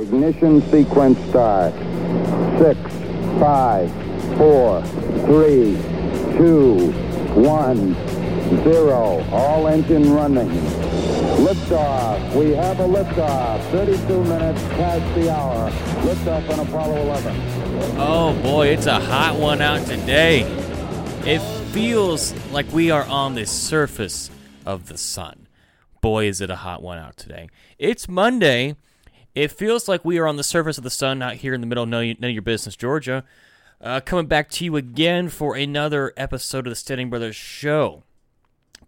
Ignition sequence start. Six, five, four, three, two, one, zero. All engine running. Liftoff. We have a liftoff. 32 minutes past the hour. Liftoff on Apollo 11. Oh boy, it's a hot one out today. It feels like we are on the surface of the sun. Boy, is it a hot one out today. It's Monday. It feels like we are on the surface of the sun out here in the middle of none of your business, Georgia. Uh, coming back to you again for another episode of the Standing Brothers Show.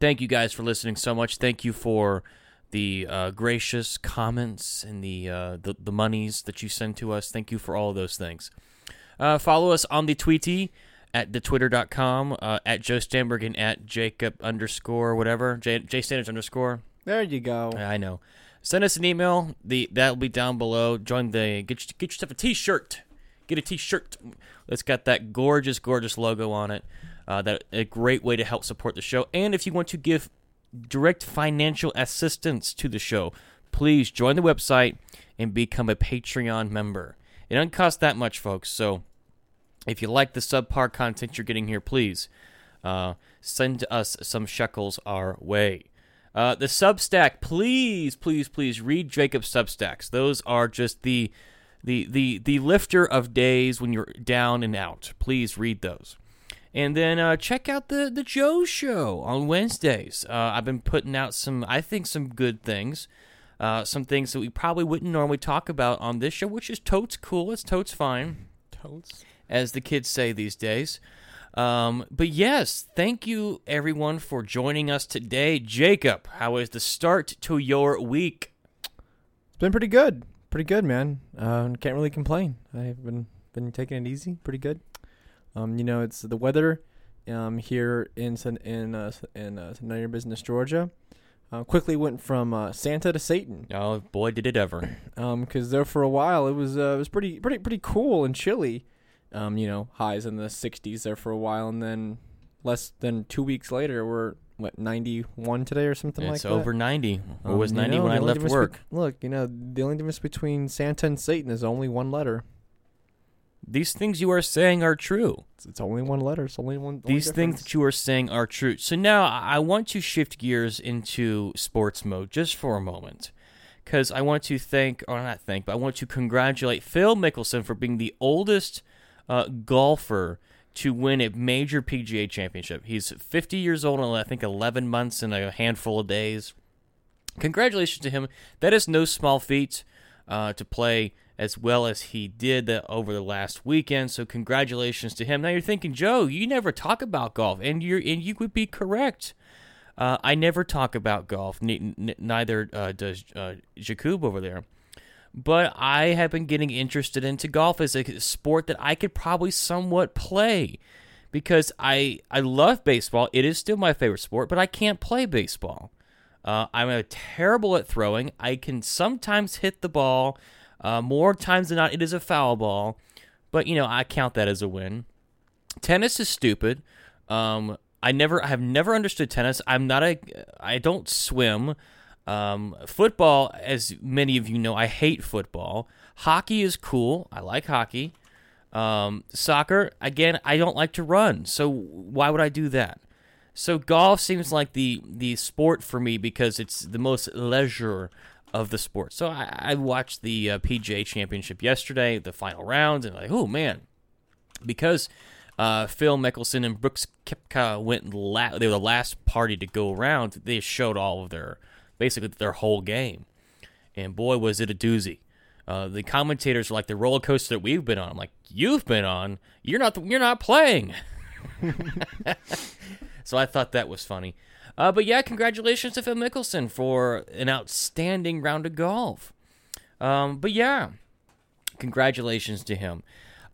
Thank you guys for listening so much. Thank you for the uh, gracious comments and the, uh, the the monies that you send to us. Thank you for all of those things. Uh, follow us on the Tweety at thetwitter.com, uh, at Joe Standberg and at Jacob underscore whatever, J, J Standridge underscore. There you go. I know. Send us an email. The that'll be down below. Join the get get yourself a T-shirt. Get a T-shirt. It's got that gorgeous, gorgeous logo on it. Uh, that a great way to help support the show. And if you want to give direct financial assistance to the show, please join the website and become a Patreon member. It doesn't cost that much, folks. So if you like the subpar content you're getting here, please uh, send us some shekels our way. Uh, the Substack, please, please, please read Jacob's Substacks. Those are just the the the the lifter of days when you're down and out. Please read those. And then uh, check out the the Joe Show on Wednesdays. Uh, I've been putting out some, I think, some good things. Uh, some things that we probably wouldn't normally talk about on this show, which is totes cool. It's totes fine, Totes. as the kids say these days. Um, but yes, thank you everyone for joining us today. Jacob, how is the start to your week? It's been pretty good. Pretty good, man. Uh, can't really complain. I've been been taking it easy. Pretty good. Um, you know, it's the weather um, here in in uh, in uh, None Business, Georgia. Uh, quickly went from uh, Santa to Satan. Oh boy, did it ever! Um, because there for a while it was uh, it was pretty pretty pretty cool and chilly. Um, you know, highs in the 60s there for a while, and then less than two weeks later, we're what 91 today or something like that. it's over ninety, or Um, was ninety know, when I left work. bet- look, you know, the only difference between Santa and Satan is only one letter. These things you are saying are true. It's, it's only one letter. It's only one. only These things that you are saying are true. So now I I want to shift gears into sports mode just for a moment. Because I want to thank, or not thank, but I want to congratulate Phil Mickelson for being the oldest uh, golfer to win a major PGA championship. He's 50 years old and I think 11 months and a handful of days. Congratulations to him. That is no small feat uh, to play as well as he did over the last weekend. So congratulations to him. Now you're thinking, Joe, you never talk about golf, and you and you would be correct. Uh, I never talk about golf. Neither uh, does uh, Jacob over there. But I have been getting interested into golf as a sport that I could probably somewhat play because I I love baseball. It is still my favorite sport, but I can't play baseball. Uh, I'm a terrible at throwing. I can sometimes hit the ball. Uh, more times than not, it is a foul ball. But you know, I count that as a win. Tennis is stupid. Um, I never, I have never understood tennis. I'm not a, I don't swim. Um, football, as many of you know, I hate football. Hockey is cool. I like hockey. Um, soccer, again, I don't like to run. So why would I do that? So golf seems like the the sport for me because it's the most leisure of the sport. So I, I watched the uh, PGA Championship yesterday, the final round, and like, oh man, because uh, Phil Mickelson and Brooks Koepka went la- they were the last party to go around. They showed all of their basically their whole game, and boy was it a doozy. Uh, the commentators were like the roller coaster that we've been on. I'm like, you've been on. You're not. You're not playing. so I thought that was funny. Uh, but yeah, congratulations to Phil Mickelson for an outstanding round of golf. Um, but yeah, congratulations to him.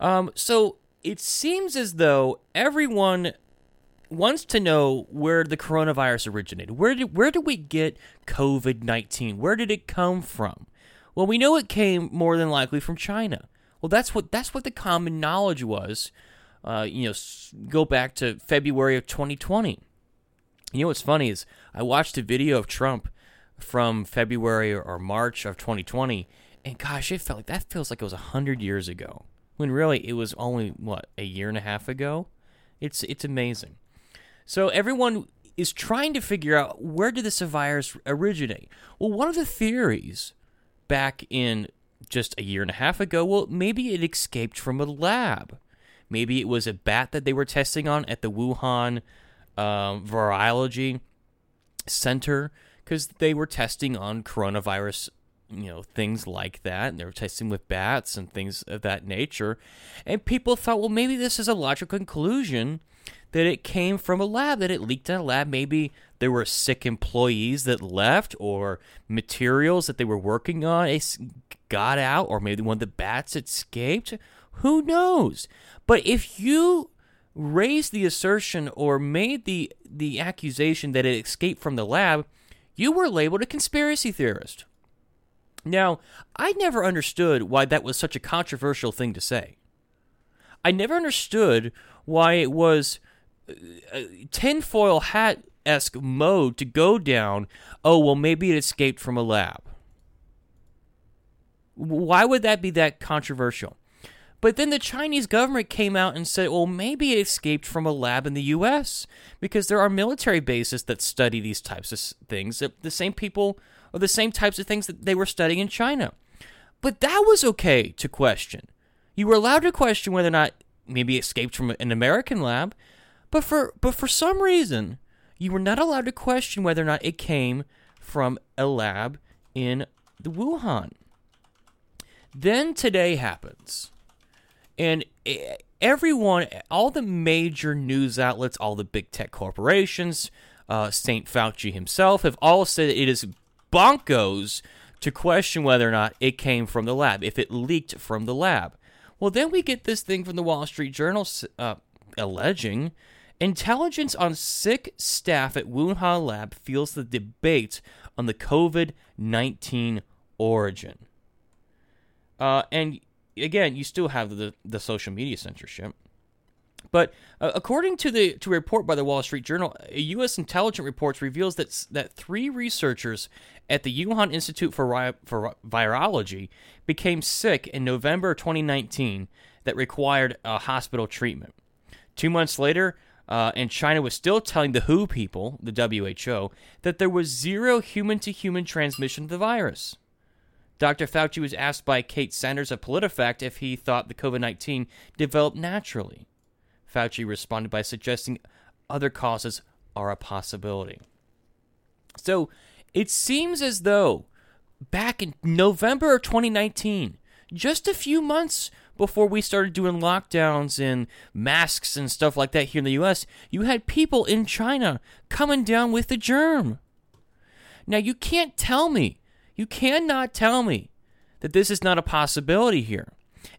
Um, so it seems as though everyone wants to know where the coronavirus originated. Where did where did we get COVID nineteen? Where did it come from? Well, we know it came more than likely from China. Well, that's what that's what the common knowledge was. Uh, you know, go back to February of 2020. You know what's funny is I watched a video of Trump from February or, March of 2020, And gosh, it felt like that feels like it was hundred years ago. When really it was only what a year and a half ago. It's it's amazing. So everyone is trying to figure out where did this virus originate. Well, one of the theories back in just a year and a half ago, well, maybe it escaped from a lab. Maybe it was a bat that they were testing on at the Wuhan um, Virology Center because they were testing on coronavirus, you know, things like that. And they were testing with bats and things of that nature. And people thought, well, maybe this is a logical conclusion that it came from a lab, that it leaked in a lab. Maybe there were sick employees that left or materials that they were working on got out, or maybe one of the bats escaped. Who knows? But if you raised the assertion or made the, the accusation that it escaped from the lab, you were labeled a conspiracy theorist. Now, I never understood why that was such a controversial thing to say. I never understood why it was a tinfoil hat esque mode to go down. Oh, well, maybe it escaped from a lab. Why would that be that controversial? But then the Chinese government came out and said, well, maybe it escaped from a lab in the US because there are military bases that study these types of things, the same people or the same types of things that they were studying in China. But that was okay to question. You were allowed to question whether or not maybe escaped from an American lab, but for but for some reason, you were not allowed to question whether or not it came from a lab in the Wuhan. Then today happens. And everyone, all the major news outlets, all the big tech corporations, uh, St. Fauci himself have all said it is bonkos to question whether or not it came from the lab, if it leaked from the lab. Well, then we get this thing from the Wall Street Journal uh, alleging intelligence on sick staff at Wuhan lab fuels the debate on the COVID 19 origin. Uh, and again, you still have the, the social media censorship. But uh, according to the to a report by the Wall Street Journal, a U.S. intelligence report reveals that that three researchers at the Wuhan Institute for, for Virology became sick in November 2019 that required a hospital treatment. Two months later, uh, and China was still telling the WHO people, the WHO, that there was zero human to human transmission of the virus. Dr. Fauci was asked by Kate Sanders of PolitiFact if he thought the COVID 19 developed naturally. Fauci responded by suggesting other causes are a possibility. So it seems as though back in November of 2019, just a few months before we started doing lockdowns and masks and stuff like that here in the US, you had people in China coming down with the germ. Now, you can't tell me you cannot tell me that this is not a possibility here.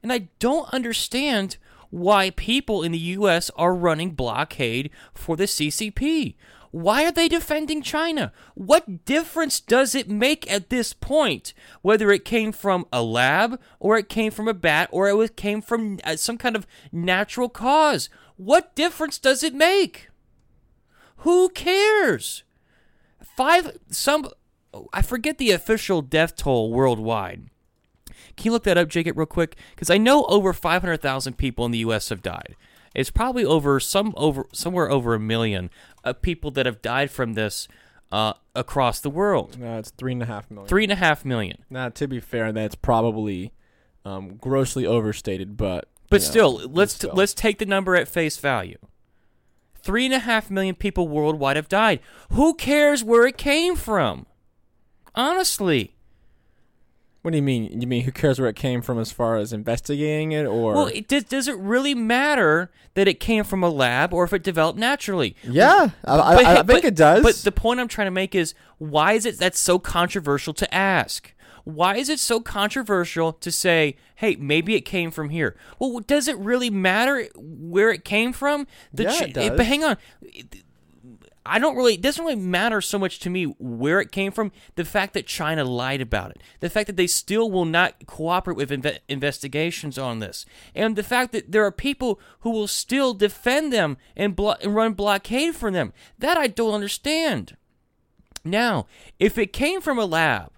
And I don't understand why people in the U.S. are running blockade for the CCP. Why are they defending China? What difference does it make at this point whether it came from a lab or it came from a bat or it came from uh, some kind of natural cause? What difference does it make? Who cares? Five some I forget the official death toll worldwide. Can you look that up, Jacob, real quick? Because I know over 500,000 people in the U.S. have died. It's probably over some over somewhere over a million of people that have died from this uh, across the world. No, it's three and a half million. Three and a half million. Now, to be fair, that's probably um, grossly overstated, but but still, know, let's still. T- let's take the number at face value. Three and a half million people worldwide have died. Who cares where it came from? Honestly. What do you mean? You mean who cares where it came from as far as investigating it, or well, it, does, does it really matter that it came from a lab or if it developed naturally? Yeah, I, I, I think but, it does. But the point I'm trying to make is why is it that's so controversial to ask? Why is it so controversial to say, "Hey, maybe it came from here"? Well, does it really matter where it came from? The yeah, ch- it does. but hang on. I don't really, it doesn't really matter so much to me where it came from. The fact that China lied about it, the fact that they still will not cooperate with inve- investigations on this, and the fact that there are people who will still defend them and, blo- and run blockade for them. That I don't understand. Now, if it came from a lab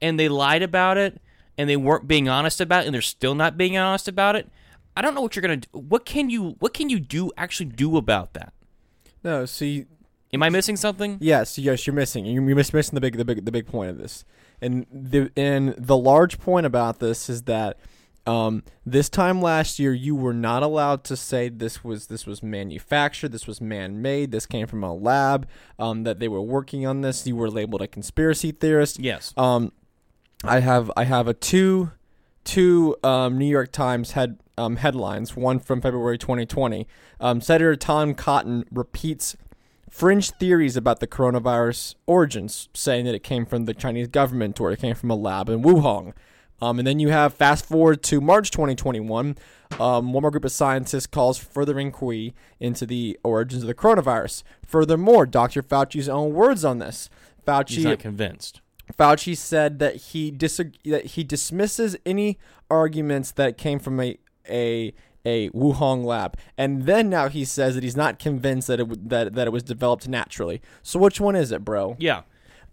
and they lied about it and they weren't being honest about it, and they're still not being honest about it. I don't know what you're gonna do. What can you what can you do actually do about that? No, see, Am I missing something? Yes, yes, you're missing. You're, you're miss- missing the big, the big, the big point of this. And the and the large point about this is that um, this time last year, you were not allowed to say this was this was manufactured, this was man-made, this came from a lab, um, that they were working on this. You were labeled a conspiracy theorist. Yes. Um, I have I have a two two um, New York Times head um, headlines. One from February 2020. Um, Senator Tom Cotton repeats fringe theories about the coronavirus origins, saying that it came from the Chinese government or it came from a lab in Wuhan. Um, and then you have fast forward to March 2021. Um, one more group of scientists calls for further inquiry into the origins of the coronavirus. Furthermore, Dr. Fauci's own words on this. Fauci He's not convinced. Fauci said that he disag- that he dismisses any arguments that came from a a a Wuhan lab, and then now he says that he's not convinced that it w- that that it was developed naturally. So which one is it, bro? Yeah.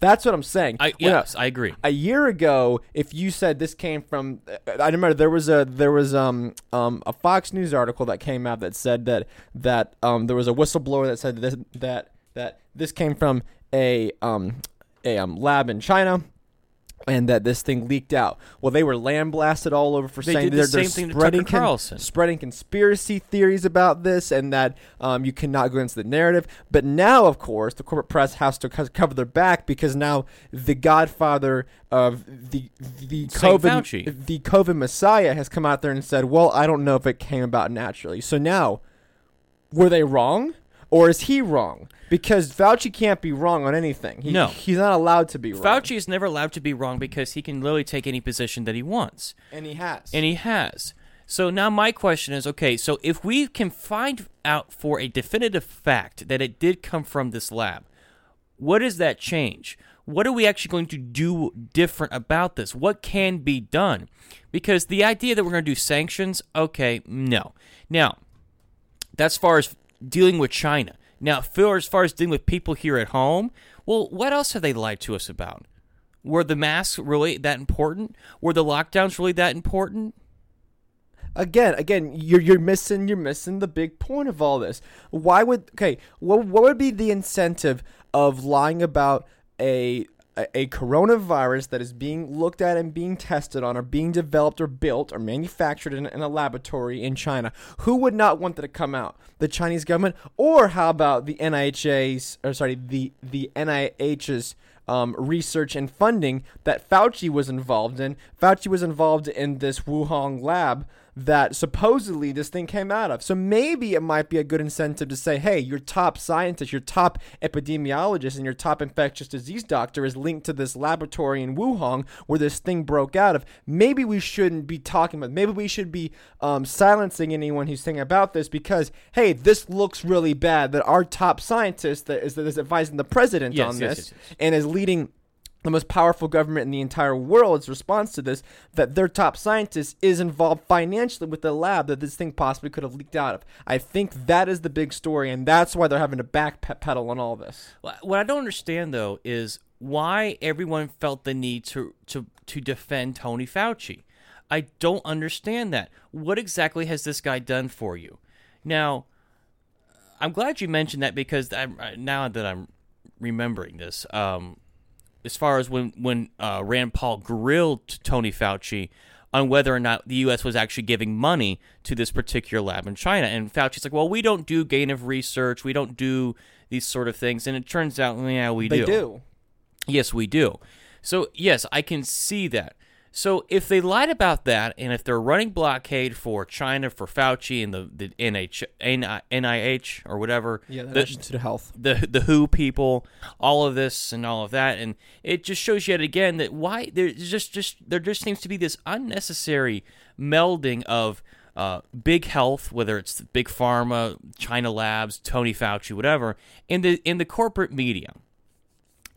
That's what I'm saying. I When yes, I agree. a year ago, if you said this came from, I remember there was a there was um um a Fox News article that came out that said that that um there was a whistleblower that said this, that that this came from a um a um lab in China. And that this thing leaked out. Well, they were lambasted all over for They saying did the they're, same thing to spreading Tucker Carlson. spreading conspiracy theories about this, and that um, you cannot go into the narrative. But now, of course, the corporate press has to co- cover their back because now the godfather of the the Saint COVID Fauci. the COVID Messiah has come out there and said, "Well, I don't know if it came about naturally." So now, were they wrong, or is he wrong? Because Fauci can't be wrong on anything. He, No. he's not allowed to be wrong. Fauci is never allowed to be wrong because he can literally take any position that he wants. and he has. And he has. So now my question is okay, so if we can find out for a definitive fact that it did come from this lab, what does that change? What are we actually going to do different about this? What can be done? Because the idea that we're going to do sanctions, okay, no. Now, that's far as dealing with China. Now, Phil, as far as dealing with people here at home, well, what else have they lied to us about? Were the masks really that important? Were the lockdowns really that important? again again you're you're missing you're missing the big point of all this why would okay what what would be the incentive of lying about a a, a coronavirus that is being looked at and being tested on or being developed or built or manufactured in, in a laboratory in China. Who would not want that to come out? The Chinese government? Or how about the NIH's or sorry the the NIH's um, research and funding that Fauci was involved in. Fauci was involved in this Wuhan lab that supposedly this thing came out of. So maybe it might be a good incentive to say, hey, your top scientist, your top epidemiologist, and your top infectious disease doctor is linked to this laboratory in Wuhan where this thing broke out of. Maybe we shouldn't be talking about. Maybe we should be um, silencing anyone who's saying about this because, hey, this looks really bad. That our top scientist that is, that is advising the president Yes, on yes, this yes, yes. and is leading the most powerful government in the entire world's response to this that their top scientist is involved financially with the lab that this thing possibly could have leaked out of. I think that is the big story, and that's why they're having to backpedal on all this. What I don't understand though is why everyone felt the need to to to defend Tony Fauci. I don't understand that. What exactly has this guy done for you? Now, I'm glad you mentioned that because I'm, now that I'm remembering this, um, as far as when when uh, Rand Paul grilled Tony Fauci on whether or not the U.S. was actually giving money to this particular lab in China, and Fauci's like, "Well, we don't do gain of research, we don't do these sort of things," and it turns out, yeah, we They do. Yes, we do. So, yes, I can see that. So, if they lied about that, and if they're running blockade for China, for Fauci, and the, the NH, NIH, or whatever, Yeah, the the, Institute of Health. the the WHO people, all of this and all of that, and it just shows yet again that why there's just just there just seems to be this unnecessary melding of uh, big health, whether it's big pharma, China Labs, Tony Fauci, whatever, in the in the corporate media.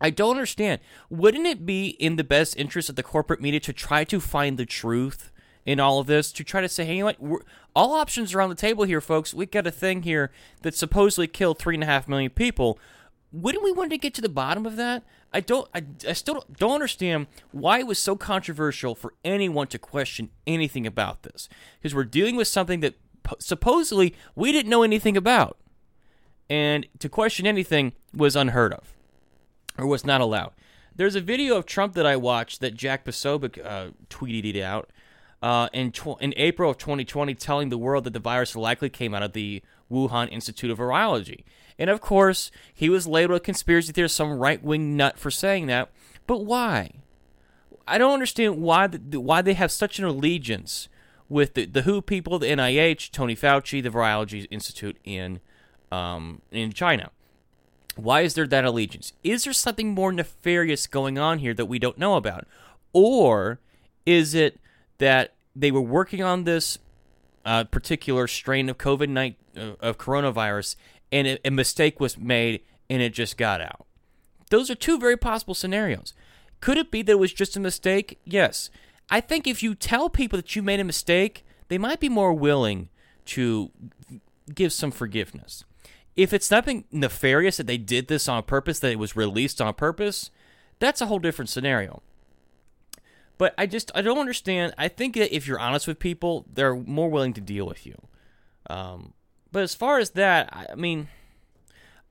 I don't understand. Wouldn't it be in the best interest of the corporate media to try to find the truth in all of this? To try to say, hey, you know what? All options are on the table here, folks. We got a thing here that supposedly killed three and a half million people. Wouldn't we want to get to the bottom of that? I don't. I, I still don't, don't understand why it was so controversial for anyone to question anything about this. Because we're dealing with something that po- supposedly we didn't know anything about, and to question anything was unheard of, or was not allowed. There's a video of Trump that I watched that Jack Posobiec uh, tweeted it out uh, in tw- in April of 2020, telling the world that the virus likely came out of the Wuhan Institute of Virology. And of course, he was labeled a conspiracy theorist, some right wing nut for saying that. But why? I don't understand why the, why they have such an allegiance with the, the WHO people, the NIH, Tony Fauci, the Virology Institute in um, in China. Why is there that allegiance? Is there something more nefarious going on here that we don't know about? Or is it that they were working on this uh, particular strain of COVID 19 uh, of coronavirus and a, a mistake was made and it just got out? Those are two very possible scenarios. Could it be that it was just a mistake? Yes. I think if you tell people that you made a mistake, they might be more willing to give some forgiveness. If it's nothing nefarious that they did this on purpose, that it was released on purpose, that's a whole different scenario. But I just I don't understand. I think that if you're honest with people, they're more willing to deal with you. Um, but as far as that, I mean,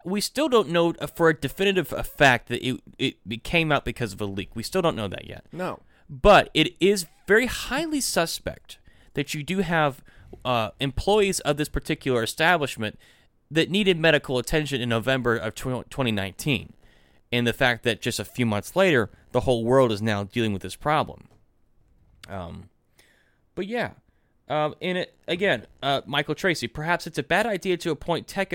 we still don't know for a definitive fact that it, it, came out because of a leak. We still don't know that yet. No. But it is very highly suspect that you do have uh, employees of this particular establishment that needed medical attention in November of 2019. And the fact that just a few months later, the whole world is now dealing with this problem. Um, but yeah. Um, and it, again, uh, Michael Tracey, perhaps it's a bad idea to appoint tech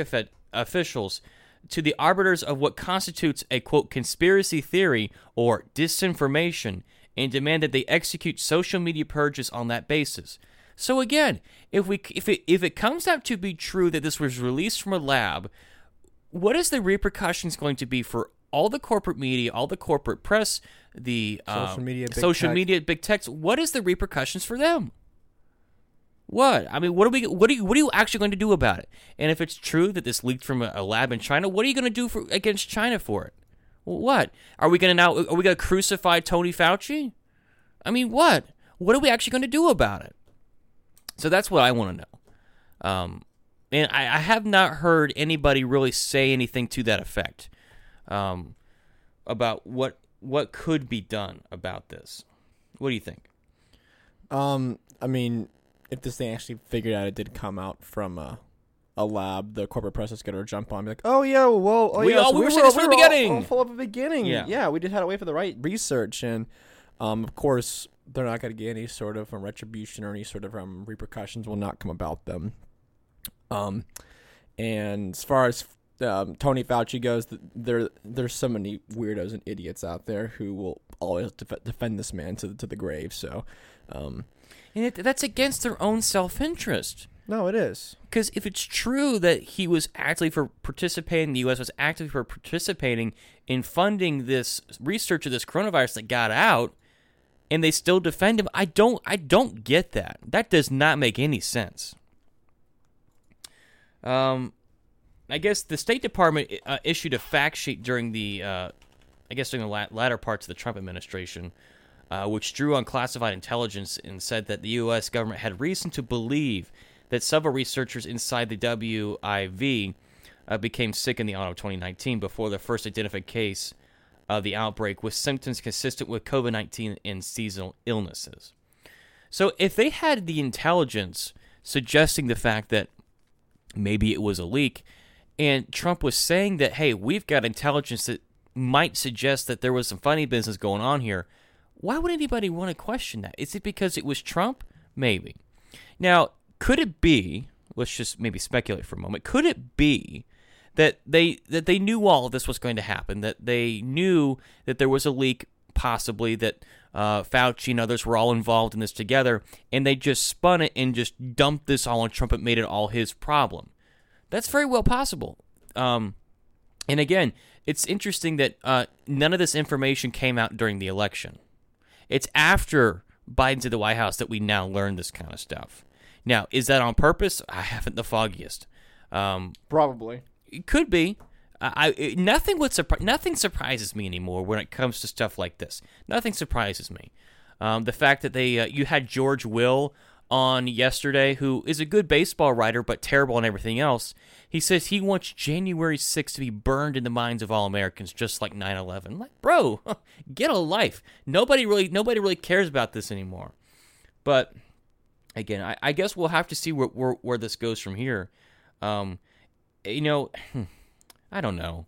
officials to the arbiters of what constitutes a quote conspiracy theory or disinformation and demand that they execute social media purges on that basis. So again, if we if it if it comes out to be true that this was released from a lab, what is the repercussions going to be for all the corporate media, all the corporate press, the social um, media, big social tech. media, big techs? What is the repercussions for them? What I mean, what are we? What are you? What are you actually going to do about it? And if it's true that this leaked from a, a lab in China, what are you going to do for against China for it? What are we going to now? Are we going to crucify Tony Fauci? I mean, what? What are we actually going to do about it? So that's what I want to know. Um, and I, I, have not heard anybody really say anything to that effect um, about what what could be done about this. What do you think? Um, I mean, if this thing actually figured out it did come out from a, a lab, the corporate press is gonna jump on and be like, "Oh yeah, well, oh, We yeah, all- so we were saying this from the all- beginning." all full of the beginning. Yeah. yeah, we just had to wait for the right research, and um, of course, they're not gonna get any sort of um, retribution or any sort of um, repercussions will not come about them. Um, and as far as um, Tony Fauci goes, there there's so many weirdos and idiots out there who will always def- defend this man to the, to the grave. So, um, And it, that's against their own self interest. no, it is. Because if it's true that he was actively for participating, the U.S. was actively for participating in funding this research of this coronavirus that got out, and they still defend him, I don't, I don't get that. That does not make any sense. Um, I guess the State Department uh, issued a fact sheet during the, uh, I guess during the la- latter parts of the Trump administration, uh, which drew on classified intelligence and said that the U.S. government had reason to believe that several researchers inside the WIV uh, became sick in the autumn of 2019 before the first identified case of the outbreak with symptoms consistent with COVID 19 and seasonal illnesses. So, if they had the intelligence suggesting the fact that maybe it was a leak, and Trump was saying that, hey, we've got intelligence that might suggest that there was some funny business going on here, why would anybody want to question that? Is it because it was Trump? Maybe. Now, could it be, let's just maybe speculate for a moment, could it be that they that they knew all of this was going to happen, that they knew that there was a leak, possibly that uh, Fauci and others were all involved in this together, and they just spun it and just dumped this all on Trump and made it all his problem. That's very well possible. Um, and again, it's interesting that uh, none of this information came out during the election. It's after Biden's at the White House that we now learn this kind of stuff. Now, is that on purpose? I haven't the foggiest. Um, Probably. It could be. I, nothing would surpri- nothing surprises me anymore when it comes to stuff like this. Nothing surprises me. Um, the fact that they uh, you had George Will on yesterday, who is a good baseball writer but terrible on everything else. He says he wants January 6th to be burned in the minds of all Americans, just like 9/11. Like, bro, get a life. Nobody really nobody really cares about this anymore. But again, I, I guess we'll have to see where, where, where this goes from here. Um, you know, I don't know.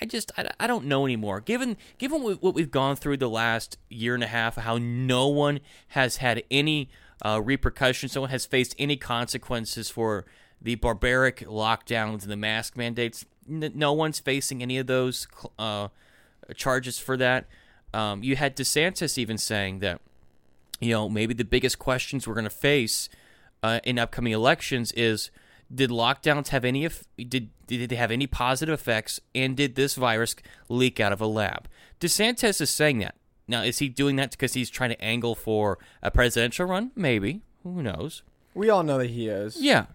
I just I, don't know anymore. Given given what we've gone through the last year and a half, how no one has had any uh, repercussions, no one has faced any consequences for the barbaric lockdowns and the mask mandates. No one's facing any of those uh, charges for that. Um, you had DeSantis even saying that you know maybe the biggest questions we're going to face uh, in upcoming elections is did lockdowns have any did did they have any positive effects and did this virus leak out of a lab? DeSantis is saying that. Now is he doing that because he's trying to angle for a presidential run? Maybe. Who knows? We all know that he is. Yeah.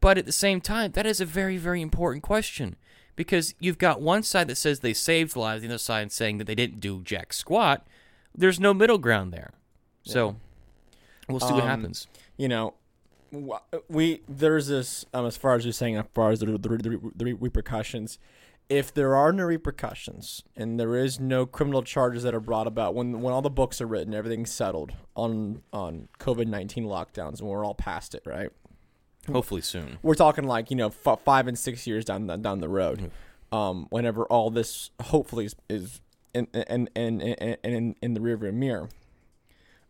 But at the same time that is a very very important question because you've got one side that says they saved lives the other side saying that they didn't do jack squat. There's no middle ground there. So yeah. we'll see um, what happens. you know we there's this um, as far as you're saying as far as the, the, the, the, repercussions if there are no repercussions and there is no criminal charges that are brought about when when all the books are written everything's settled on on covid-19 lockdowns and we're all past it right? Hopefully soon. We're talking like you know f- five and six years down the, down the road mm-hmm. um, whenever all this hopefully is, is in, in, in, in, in, in the rearview mirror.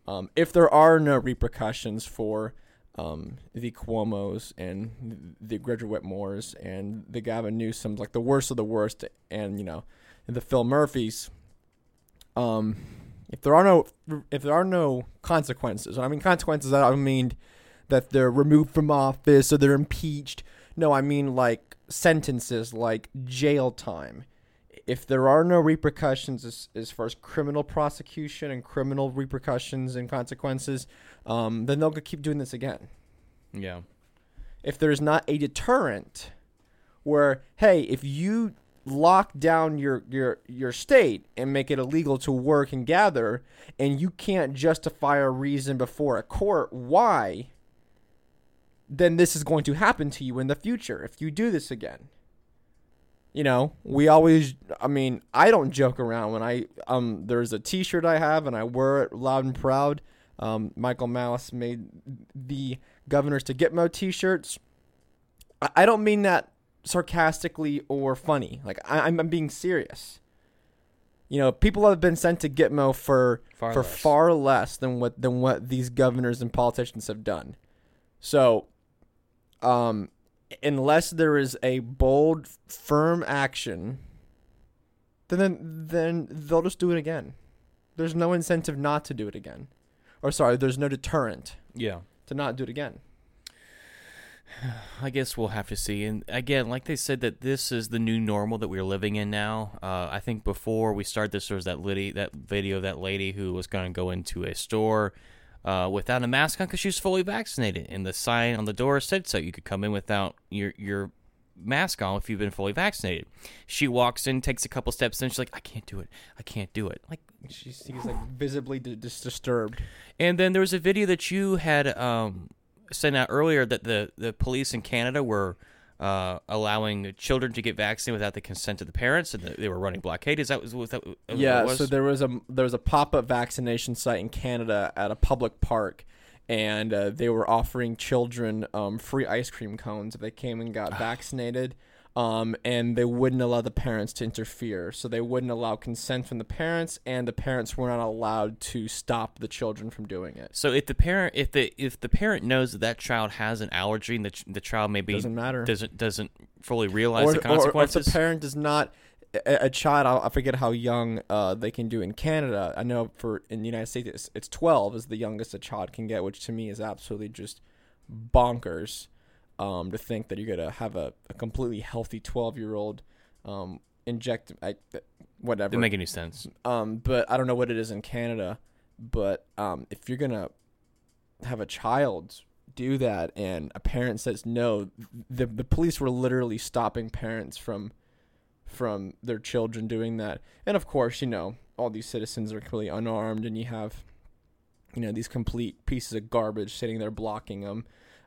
Um, if there are no repercussions for um, the Cuomo's and the Gretchen Whitmers and the Gavin Newsom's, like the worst of the worst, and you know, the Phil Murphys. Um, if there are no if there are no consequences, I mean consequences, I don't mean that they're removed from office or they're impeached. No, I mean like sentences, like jail time. If there are no repercussions as, as far as criminal prosecution and criminal repercussions and consequences, um, then they'll keep doing this again. Yeah. If there's not a deterrent where, hey, if you lock down your, your, your state and make it illegal to work and gather, and you can't justify a reason before a court why, then this is going to happen to you in the future if you do this again. You know, we always I mean, I don't joke around when I um there's a t-shirt I have and I wear it loud and proud um, Michael Malice made the Governors to Gitmo T-shirts. I, I don't mean that sarcastically or funny. Like I, am I'm being serious. You know, people have been sent to Gitmo for far for less. far less than what than what these governors and politicians have done. So, um, unless there is a bold, firm action, then then then they'll just do it again. There's no incentive not to do it again or sorry, there's no deterrent. Yeah. To not do it again. I guess we'll have to see. And again, like they said, that this is the new normal that we're living in now. Uh, I think before we started this, there was that lady, that video of that lady who was going to go into a store uh, without a mask on because she was fully vaccinated, and the sign on the door said so. You could come in without your your mask on if you've been fully vaccinated. She walks in, takes a couple steps, and she's like, "I can't do it. I can't do it." Like she seems like visibly d- disturbed. And then there was a video that you had um, sent out earlier that the the police in Canada were. Uh, allowing children to get vaccinated without the consent of the parents, and they were running blockade. Is that was, was that? yeah. Was? So there was a there was a pop up vaccination site in Canada at a public park, and uh, they were offering children um, free ice cream cones if they came and got vaccinated. Um, and they wouldn't allow the parents to interfere. So they wouldn't allow consent from the parents, and the parents were not allowed to stop the children from doing it. So if the parent, if the if the parent knows that that child has an allergy, and the the child maybe doesn't matter, doesn't doesn't fully realize or, the consequences. Or, or if the parent does not a, a child i forget how young uh, they can do in canada i know for in the united states it's, it's 12 is the youngest a child can get which to me is absolutely just bonkers um, to think that you're gonna have a, a completely healthy 12 year old um, inject I, whatever. Doesn't make any sense. Um, but i don't know what it is in canada but um, if you're gonna have a child do that and a parent says no the the police were literally stopping parents from from their children doing that. And of course you know all these citizens are completely unarmed and you have you know these complete pieces of garbage sitting there blocking them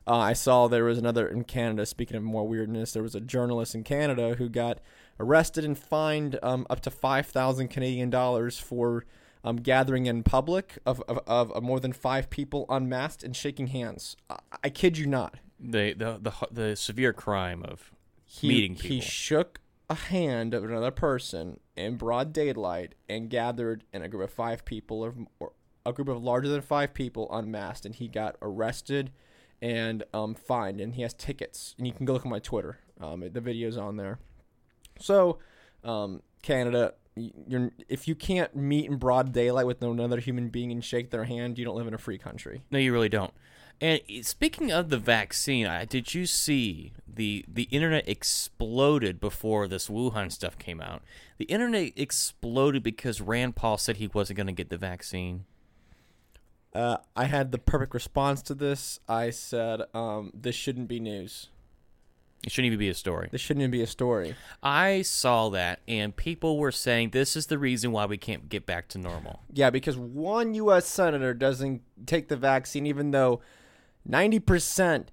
uh, i saw there was another in canada speaking of more weirdness there was a journalist in canada who got arrested and fined um, up to 5000 canadian dollars for um, gathering in public of, of, of more than five people unmasked and shaking hands. I, I kid you not. The, the the the severe crime of He, meeting he shook a hand of another person in broad daylight and gathered in a group of five people or, or a group of larger than five people unmasked and he got arrested and um, fined and he has tickets and you can go look at my twitter um, the video's on there so um, canada you're, if you can't meet in broad daylight with another human being and shake their hand you don't live in a free country No, you really don't. And speaking of the vaccine, I, did you see the the internet exploded before this Wuhan stuff came out? The internet exploded because Rand Paul said he wasn't going to get the vaccine. Uh, i had the perfect response to this i said um, this shouldn't be news It shouldn't even be a story. this shouldn't even be a story I saw that, and people were saying this is the reason why we can't get back to normal. Yeah, because one U.S. senator doesn't take the vaccine, even though 90%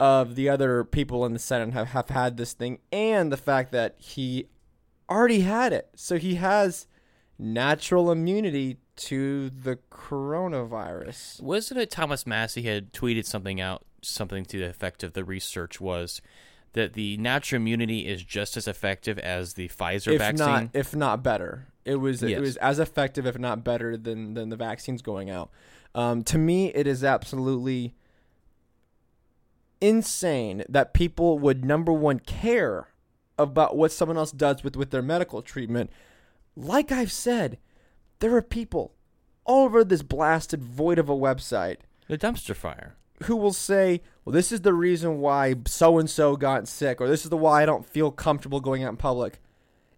of the other people in the Senate have, have had this thing, and the fact that he already had it. So he has natural immunity to the coronavirus. Wasn't it Thomas Massie had tweeted something out, something to the effect of the research was that the natural immunity is just as effective as the Pfizer if vaccine? not, if not better. It was it was as effective, if not better, than than the vaccines going out. Um, to me, it is absolutely insane that people would number one care about what someone else does with with their medical treatment. Like I've said, there are people all over this blasted void of a website the dumpster fire. who will say, "Well, this is the reason why so and so got sick, or this is the why I don't feel comfortable going out in public."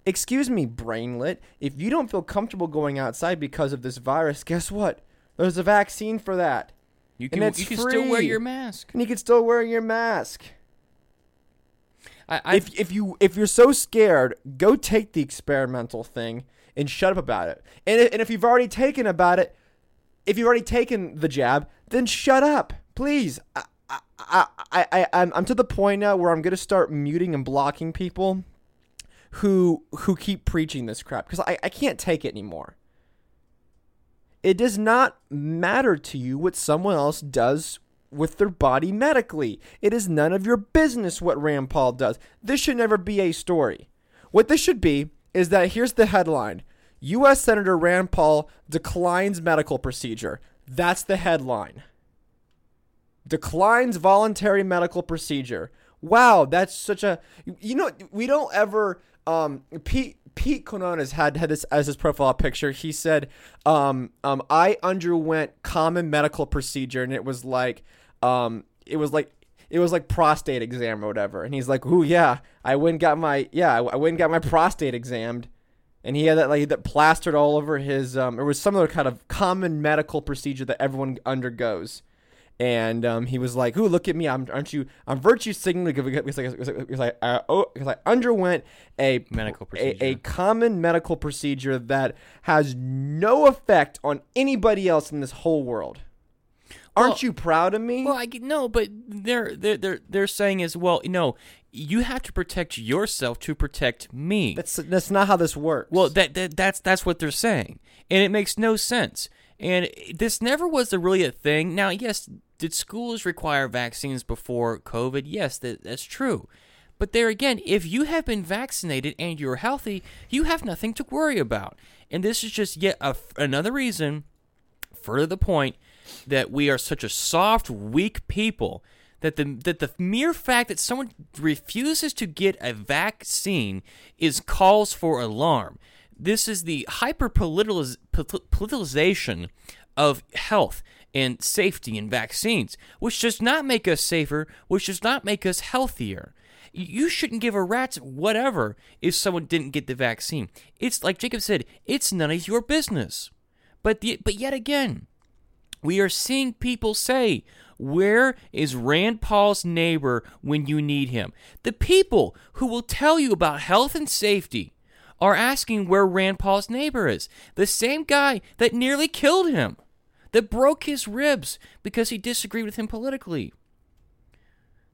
Excuse me, brainlet. If you don't feel comfortable going outside because of this virus, guess what? There's a vaccine for that, You And can it's you can still wear your mask. and you can still wear your mask. I, I if if you if you're so scared, go take the experimental thing and shut up about it. And if, and if you've already taken about it, if you've already taken the jab, then shut up, please. I I I, I I'm I'm to the point now where I'm gonna start muting and blocking people who who keep preaching this crap because I, I can't take it anymore. It does not matter to you what someone else does with their body medically. It is none of your business what Rand Paul does. This should never be a story. What this should be is that here's the headline U.S. Senator Rand Paul declines medical procedure. That's the headline. Declines voluntary medical procedure. Wow, that's such a. You know, we don't ever. Um, Pete Pete Conones had had this as his profile picture. He said, um, um, "I underwent common medical procedure, and it was like, um, it was like." It was like prostate exam or whatever, and he's like, "Ooh, yeah, I went and got my yeah, I went and got my prostate examined." And he had that like that plastered all over his um it was some other kind of common medical procedure that everyone undergoes and um, he was like, "Ooh, look at me! I'm aren't you? I'm virtue signaling because like because like, because like, uh, oh, because I underwent a Medical a, procedure. a common medical procedure that has no effect on anybody else in this whole world. Aren't Well- you proud of me? Well, I no, but they're they're they're they're saying as well. No, you have to protect yourself to protect me. that's that's not how this works. well, that, that that's that's what they're saying, and it makes no sense. And this never was a really a thing. Now, yes, did schools require vaccines before COVID? Yes, that, that's true. But there again, if you have been vaccinated and you're healthy, you have nothing to worry about. And this is just yet a, another reason, further the point, that we are such a soft, weak people that the that the mere fact that someone refuses to get a vaccine is cause for alarm. This is the hyper politicalization of health and safety and vaccines, which does not make us safer, which does not make us healthier. You shouldn't give a rat's whatever if someone didn't get the vaccine. It's like Jacob said, it's none of your business. But the, but yet again, we are seeing people say, Where is Rand Paul's neighbor when you need him? The people who will tell you about health and safety are asking where Rand Paul's neighbor is. The same guy that nearly killed him, that broke his ribs because he disagreed with him politically.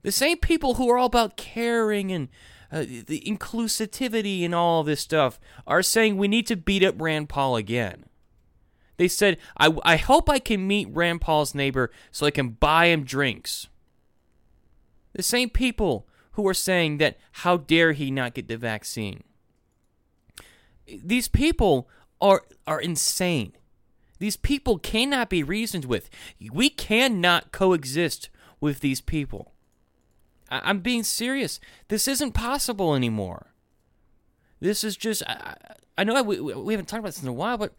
The same people who are all about caring and uh, the inclusivity and all this stuff are saying we need to beat up Rand Paul again. They said, I, I hope I can meet Rand Paul's neighbor so I can buy him drinks. The same people who are saying that how dare he not get the vaccine. These people are are insane. These people cannot be reasoned with. We cannot coexist with these people. I, am being serious. This isn't possible anymore. This is just. I, I know we, we haven't talked about this in a while, but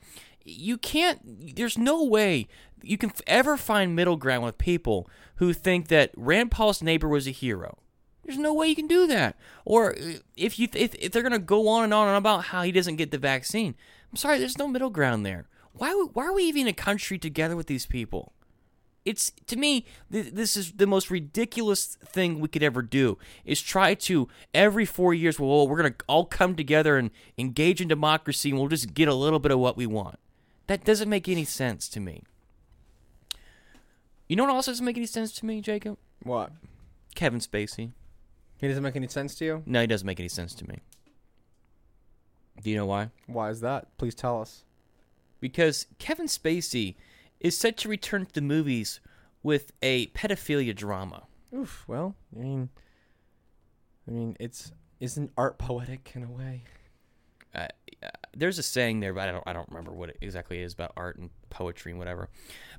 you can't. There's no way you can ever find middle ground with people who think that Rand Paul's neighbor was a hero. There's no way you can do that. Or uh, if you if, if they're gonna go on and on and about how he doesn't get the vaccine, I'm sorry. There's no middle ground there. Why why are we even in a country together with these people? It's to me th- this is the most ridiculous thing we could ever do is try to every 4 years well we're going to all come together and engage in democracy and we'll just get a little bit of what we want. That doesn't make any sense to me. You know what also doesn't make any sense to me, Jacob? What? Kevin Spacey. He doesn't make any sense to you? No, he doesn't make any sense to me. Do you know why? Why is that? Please tell us. Because Kevin Spacey is set to return to the movies with a pedophilia drama. Oof. Well, I mean, I mean, it's isn't art poetic in a way? Uh, there's a saying there, but I don't I don't remember what it exactly is about art and poetry and whatever.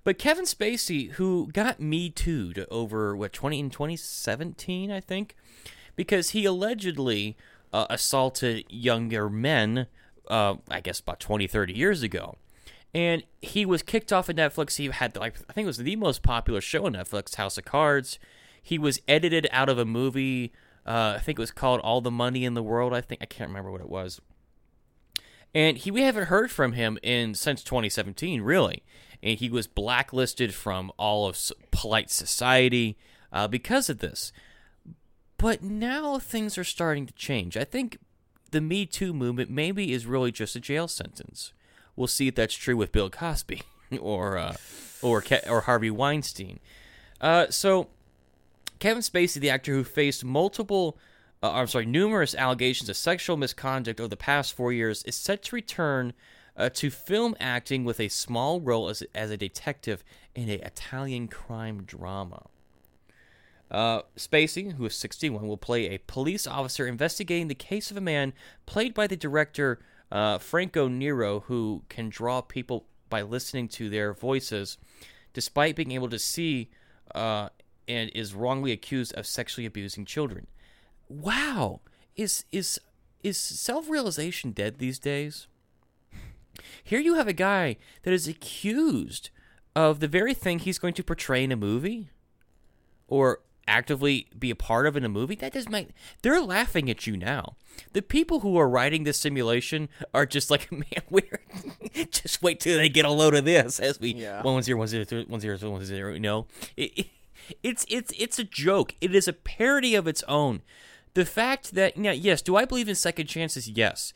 But Kevin Spacey, who got Me Too to over what twenty in 2017, I think, because he allegedly uh, assaulted younger men, uh, I guess about 20, 30 years ago and he was kicked off of Netflix. He had like I think it was the most popular show on Netflix, House of Cards. He was edited out of a movie. Uh, I think it was called All the Money in the World. I think I can't remember what it was. And he we haven't heard from him in since 2017, really. And he was blacklisted from all of polite society uh, because of this. But now things are starting to change. I think the Me Too movement maybe is really just a jail sentence. We'll see if that's true with Bill Cosby or uh, or or Harvey Weinstein. Uh, so Kevin Spacey, the actor who faced multiple, uh, I'm sorry, numerous allegations of sexual misconduct over the past four years, is set to return uh, to film acting with a small role as, as a detective in an Italian crime drama. Uh, Spacey, who is 61, will play a police officer investigating the case of a man played by the director uh, Franco Nero, who can draw people by listening to their voices, despite being able to see, uh, and is wrongly accused of sexually abusing children. Wow, is is is self realization dead these days? Here you have a guy that is accused of the very thing he's going to portray in a movie, or actively be a part of in a movie, that doesn't make. They're laughing at you now. The people who are writing this simulation are just like, man, we're just wait till they get a load of this as we Yeah. one zero one zero three one zero one zero. You know, it, it, it's it's it's a joke. It is a parody of its own. The fact that now, yes, do I believe in second chances? Yes,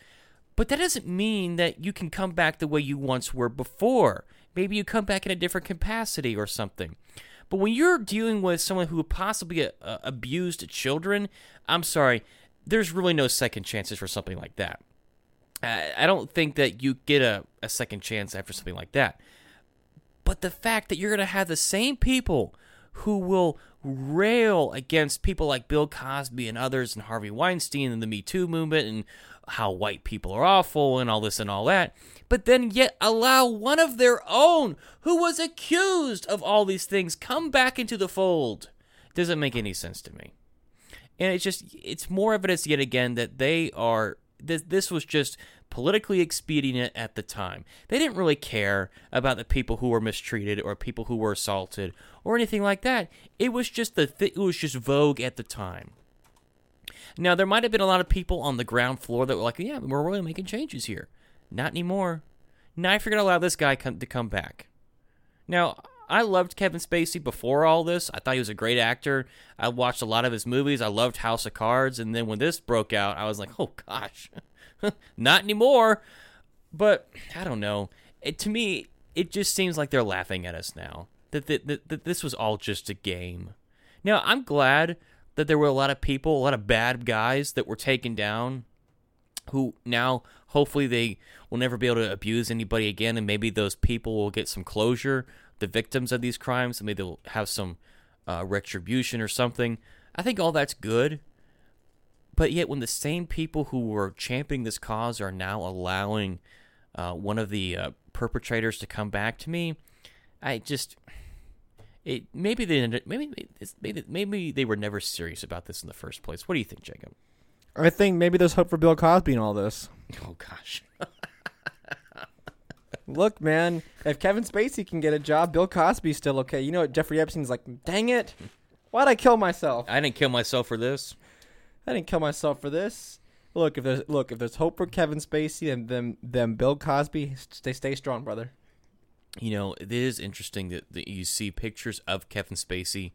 but that doesn't mean that you can come back the way you once were before. Maybe you come back in a different capacity or something. But when you're dealing with someone who possibly uh, abused children, I'm sorry, there's really no second chances for something like that. I, I don't think that you get a, a second chance after something like that. But the fact that you're going to have the same people who will rail against people like Bill Cosby and others and Harvey Weinstein and the Me Too movement and how white people are awful and all this and all that, but then yet allow one of their own who was accused of all these things come back into the fold doesn't make any sense to me. And it's just it's more evidence yet again that they are this, this was just politically expedient at the time. They didn't really care about the people who were mistreated or people who were assaulted or anything like that. It was just the th- it was just vogue at the time. Now, there might have been a lot of people on the ground floor that were like, yeah, we're really making changes here. Not anymore. Now, if you're to allow this guy come, to come back. Now, I loved Kevin Spacey before all this. I thought he was a great actor. I watched a lot of his movies. I loved House of Cards, and then when this broke out, I was like, "Oh gosh, not anymore." But I don't know. It, to me, it just seems like they're laughing at us now. That, that, that, that this was all just a game. Now, I'm glad that there were a lot of people, a lot of bad guys that were taken down who now hopefully they will never be able to abuse anybody again and maybe those people will get some closure the victims of these crimes. Maybe they'll have some uh, retribution or something. I think all that's good. But yet when the same people who were championing this cause are now allowing uh, one of the uh, perpetrators to come back to me i just it maybe they maybe maybe maybe they were never serious about this in the first place. What do you think jacob? I think maybe there's hope for Bill Cosby in all this. Oh gosh. Look, man, if Kevin Spacey can get a job, Bill Cosby's still okay. You know what? Jeffrey Epstein's like, dang it, why'd I kill myself? I didn't kill myself for this. I didn't kill myself for this. Look, if there's look, if there's hope for Kevin Spacey and then then Bill Cosby, stay stay strong, brother. You know, it is interesting that, that you see pictures of Kevin Spacey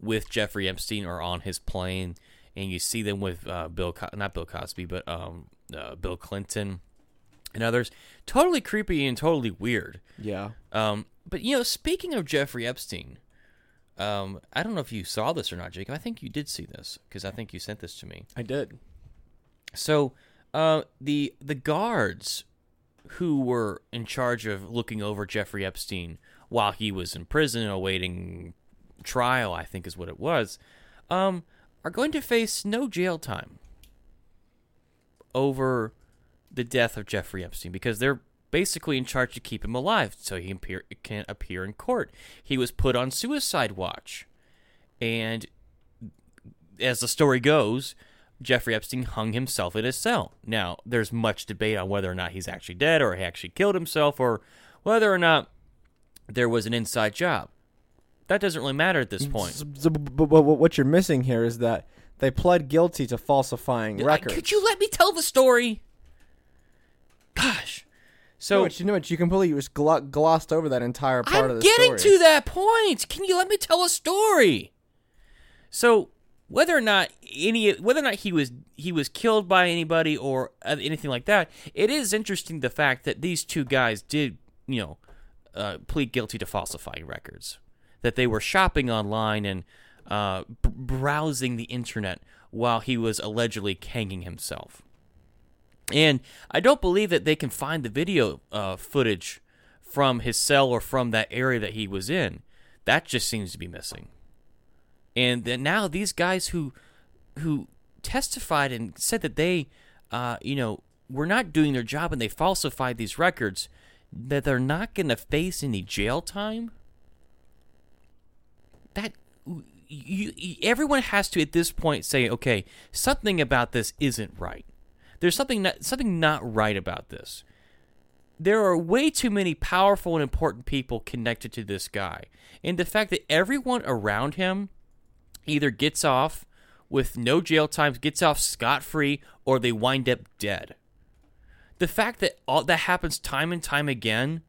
with Jeffrey Epstein or on his plane and you see them with uh, Bill, Co- not Bill Cosby, but um, uh, Bill Clinton and others. Totally creepy and totally weird. Yeah. Um, but you know, speaking of Jeffrey Epstein, um, I don't know if you saw this or not, Jacob. I think you did see this because I think you sent this to me. I did. So, uh, the the guards who were in charge of looking over Jeffrey Epstein while he was in prison awaiting trial, I think is what it was. Um, are going to face no jail time over the death of Jeffrey Epstein because they're basically in charge to keep him alive so he appear, can't appear in court. He was put on suicide watch. And as the story goes, Jeffrey Epstein hung himself in his cell. Now, there's much debate on whether or not he's actually dead or he actually killed himself or whether or not there was an inside job that doesn't really matter at this point. So, but, what you're missing here is that they pled guilty to falsifying records. Could you let me tell the story? Gosh. So you know what, you know what? You completely just glossed over that entire part I'm of the getting story. to that point. Can you let me tell a story? So whether or not any whether or not he was he was killed by anybody or anything like that, it is interesting the fact that these two guys did you know uh, plead guilty to falsifying records that they were shopping online and uh, b- browsing the internet while he was allegedly hanging himself. And I don't believe that they can find the video uh, footage from his cell or from that area that he was in. That just seems to be missing. And then now these guys who who testified and said that they, uh, you know, were not doing their job and they falsified these records, that they're not going to face any jail time that you, everyone has to at this point say, okay, something about this isn't right. There's something not, something not right about this. There are way too many powerful and important people connected to this guy, and the fact that everyone around him either gets off with no jail time, gets off scot free, or they wind up dead. The fact that all that happens time and time again,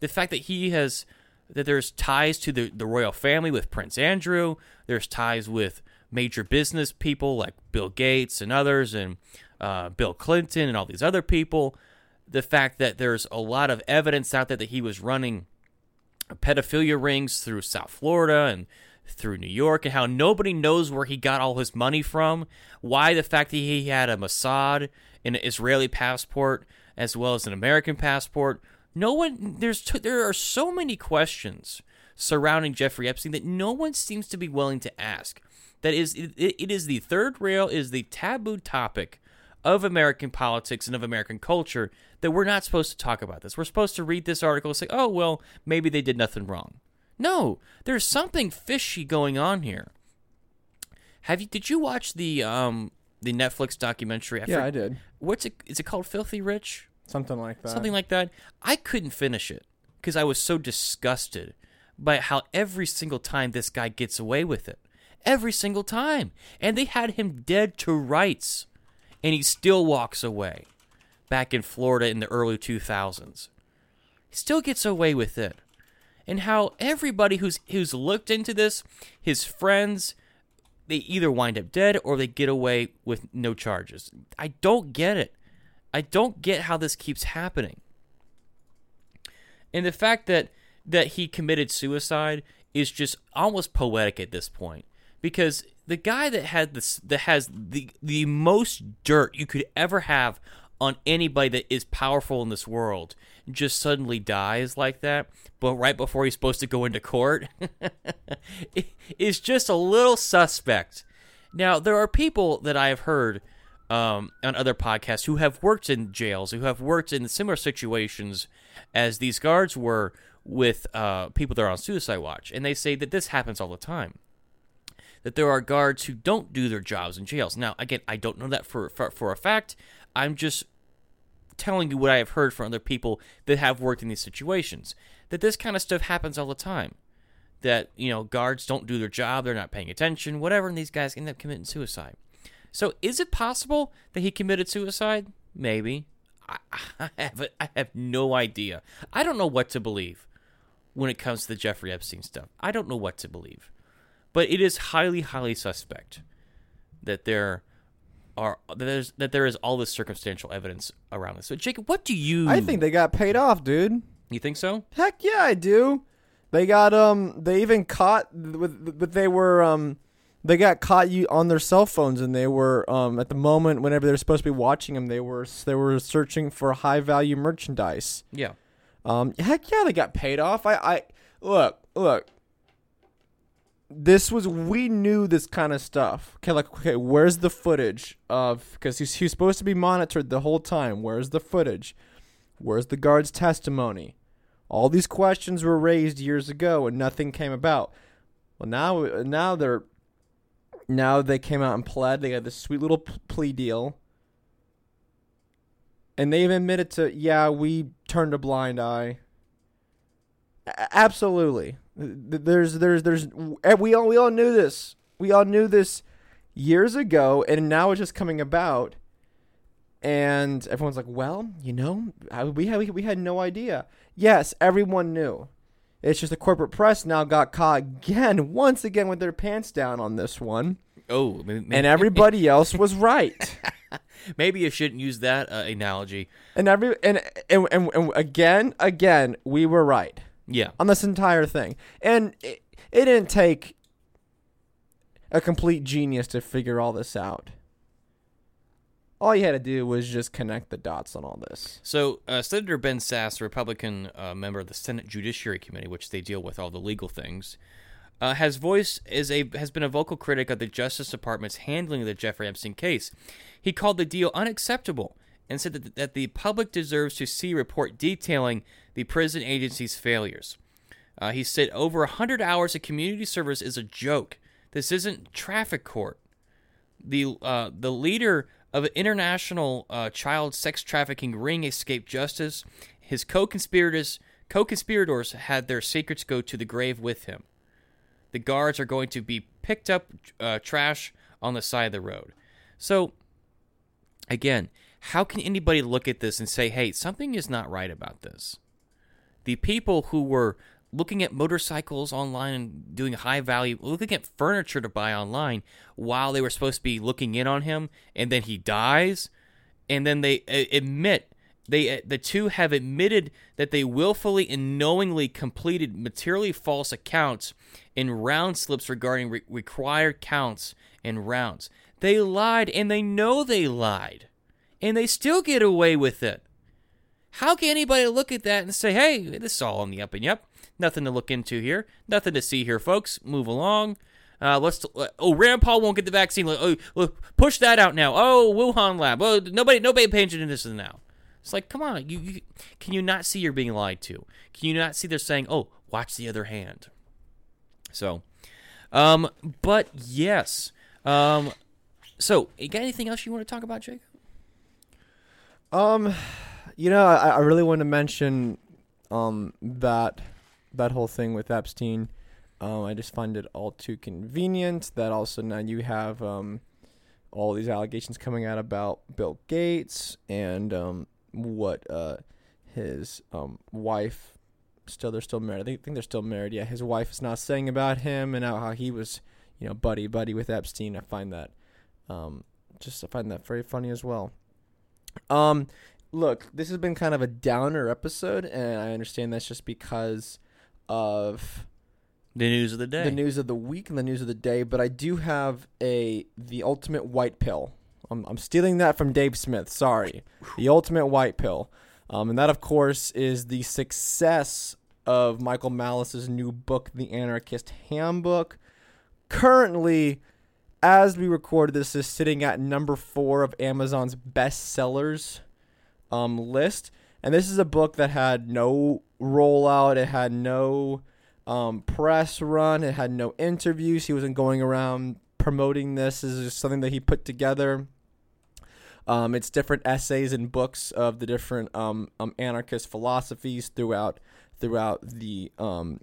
the fact that he has that there's ties to the, the royal family with Prince Andrew. There's ties with major business people like Bill Gates and others, and uh, Bill Clinton and all these other people. The fact that there's a lot of evidence out there that he was running pedophilia rings through South Florida and through New York, and how nobody knows where he got all his money from. Why the fact that he had a Mossad, an Israeli passport, as well as an American passport no one there's t- there are so many questions surrounding Jeffrey Epstein that no one seems to be willing to ask. That is it, it is the third rail is the taboo topic of American politics and of American culture that we're not supposed to talk about this. We're supposed to read this article and say, "Oh, well, maybe they did nothing wrong." No, there's something fishy going on here. Have you did you watch the um the Netflix documentary? I yeah, I did. What's it is it called Filthy Rich? Something like that. Something like that. I couldn't finish it because I was so disgusted by how every single time this guy gets away with it. Every single time. And they had him dead to rights. And he still walks away. Back in Florida in the early 2000s. He still gets away with it. and how everybody who's who's looked into this, his friends, they either wind up dead or they get away with no charges. I don't get it. I don't get how this keeps happening. And the fact that that he committed suicide is just almost poetic at this point because the guy that had this that has the the most dirt you could ever have on anybody that is powerful in this world just suddenly dies like that but right before he's supposed to go into court is just a little suspect. Now there are people that i have heard um, on other podcasts who have worked in jails who have worked in similar situations as these guards were with uh, people that are on suicide watch and they say that this happens all the time that there are guards who don't do their jobs in jails. Now, again, I don't know that for, for, for a fact. I'm just telling you what I have heard from other people that have worked in these situations. That this kind of stuff happens all the time. That, you know, guards don't do their job, they're not paying attention, whatever, and these guys end up committing suicide. So, is it possible that he committed suicide? Maybe. I, have I have no idea. I don't know what to believe when it comes to the Jeffrey Epstein stuff. I don't know what to believe. But it is highly, highly suspect that there are that there's that there is all this circumstantial evidence around this. So, Jacob, what do you? I think they got paid off, dude. you think so. Heck yeah, I do. They got um. They even caught with, but they were um. They got caught you on their cell phones, and they were um at the moment whenever they were supposed to be watching them, they were they were searching for high value merchandise. Yeah. Um. Heck yeah, they got paid off. I I look look. This was we knew this kind of stuff. Okay, like okay, where's the footage of because he's he's supposed to be monitored the whole time. Where's the footage? Where's the guard's testimony? All these questions were raised years ago and nothing came about. Well, now now they're now they came out and pled. They got this sweet little plea deal. And they've admitted to, yeah, we turned a blind eye. A- absolutely. Th- There's there's there's we all we all knew this. We all knew this years ago and now it's just coming about. And everyone's like, "Well, you know, we had we had no idea." Yes, everyone knew. It's just the corporate press now got caught again, once again, with their pants down on this one, Oh, maybe, and everybody else was right. maybe you shouldn't use that uh, analogy. And every and, and and and again, again, we were right Yeah. on this entire thing, and it, it didn't take a complete genius to figure all this out. All you had to do was just connect the dots on all this. So, uh, Senator Ben Sasse, a Republican uh, member of the Senate Judiciary Committee, which they deal with all the legal things, uh, has voiced is a has been a vocal critic of the Justice Department's handling of the Jeffrey Epstein case. He called the deal unacceptable and said that, that the public deserves to see a report detailing the prison agency's failures. Uh, he said over 100 hours of community service is a joke. This isn't traffic court. The uh, the leader of an international uh, child sex trafficking ring escaped justice. His co-conspirators co-conspirators had their secrets go to the grave with him. The guards are going to be picked up uh, trash on the side of the road. So, again, how can anybody look at this and say, "Hey, something is not right about this"? The people who were looking at motorcycles online and doing high value, looking at furniture to buy online while they were supposed to be looking in on him, and then he dies, and then they uh, admit they uh, the two have admitted that they willfully and knowingly completed materially false accounts in round slips regarding re- required counts and rounds. They lied, and they know they lied, and they still get away with it. How can anybody look at that and say, "Hey, this is all on the up and up"? Nothing to look into here. Nothing to see here, folks. Move along. Uh, let's. oh, Rand Paul won't get the vaccine. Oh, push that out now. Oh, Wuhan lab. Oh, nobody, nobody paying attention to this now. It's like, come on. You, you can you not see you're being lied to? Can you not see they're saying, "Oh, watch the other hand"? So, um, but yes. Um, so you got anything else you want to talk about, Jake? Um, you know, I, I really want to mention um that that whole thing with Epstein. Um, I just find it all too convenient that also now you have um all these allegations coming out about Bill Gates and um what uh his um wife still they're still married. I think, they're still married. Yeah, his wife is not saying about him and how, how he was, you know, buddy buddy with Epstein. I find that, um, just I find that very funny as well. Um, look, this has been kind of a downer episode, and I understand that's just because of The news of the day. the news of the week and the news of the day. But I do have a the ultimate white pill. I'm, I'm stealing that from Dave Smith. Sorry, the ultimate white pill, um, and that of course is the success of Michael Malice's new book, The Anarchist Handbook. Currently, as we record this, is sitting at number four of Amazon's bestsellers um, list. And this is a book that had no rollout. It had no um, press run. It had no interviews. He wasn't going around promoting this. This is just something that he put together. Um, it's different essays and books of the different um, um, anarchist philosophies throughout throughout the um,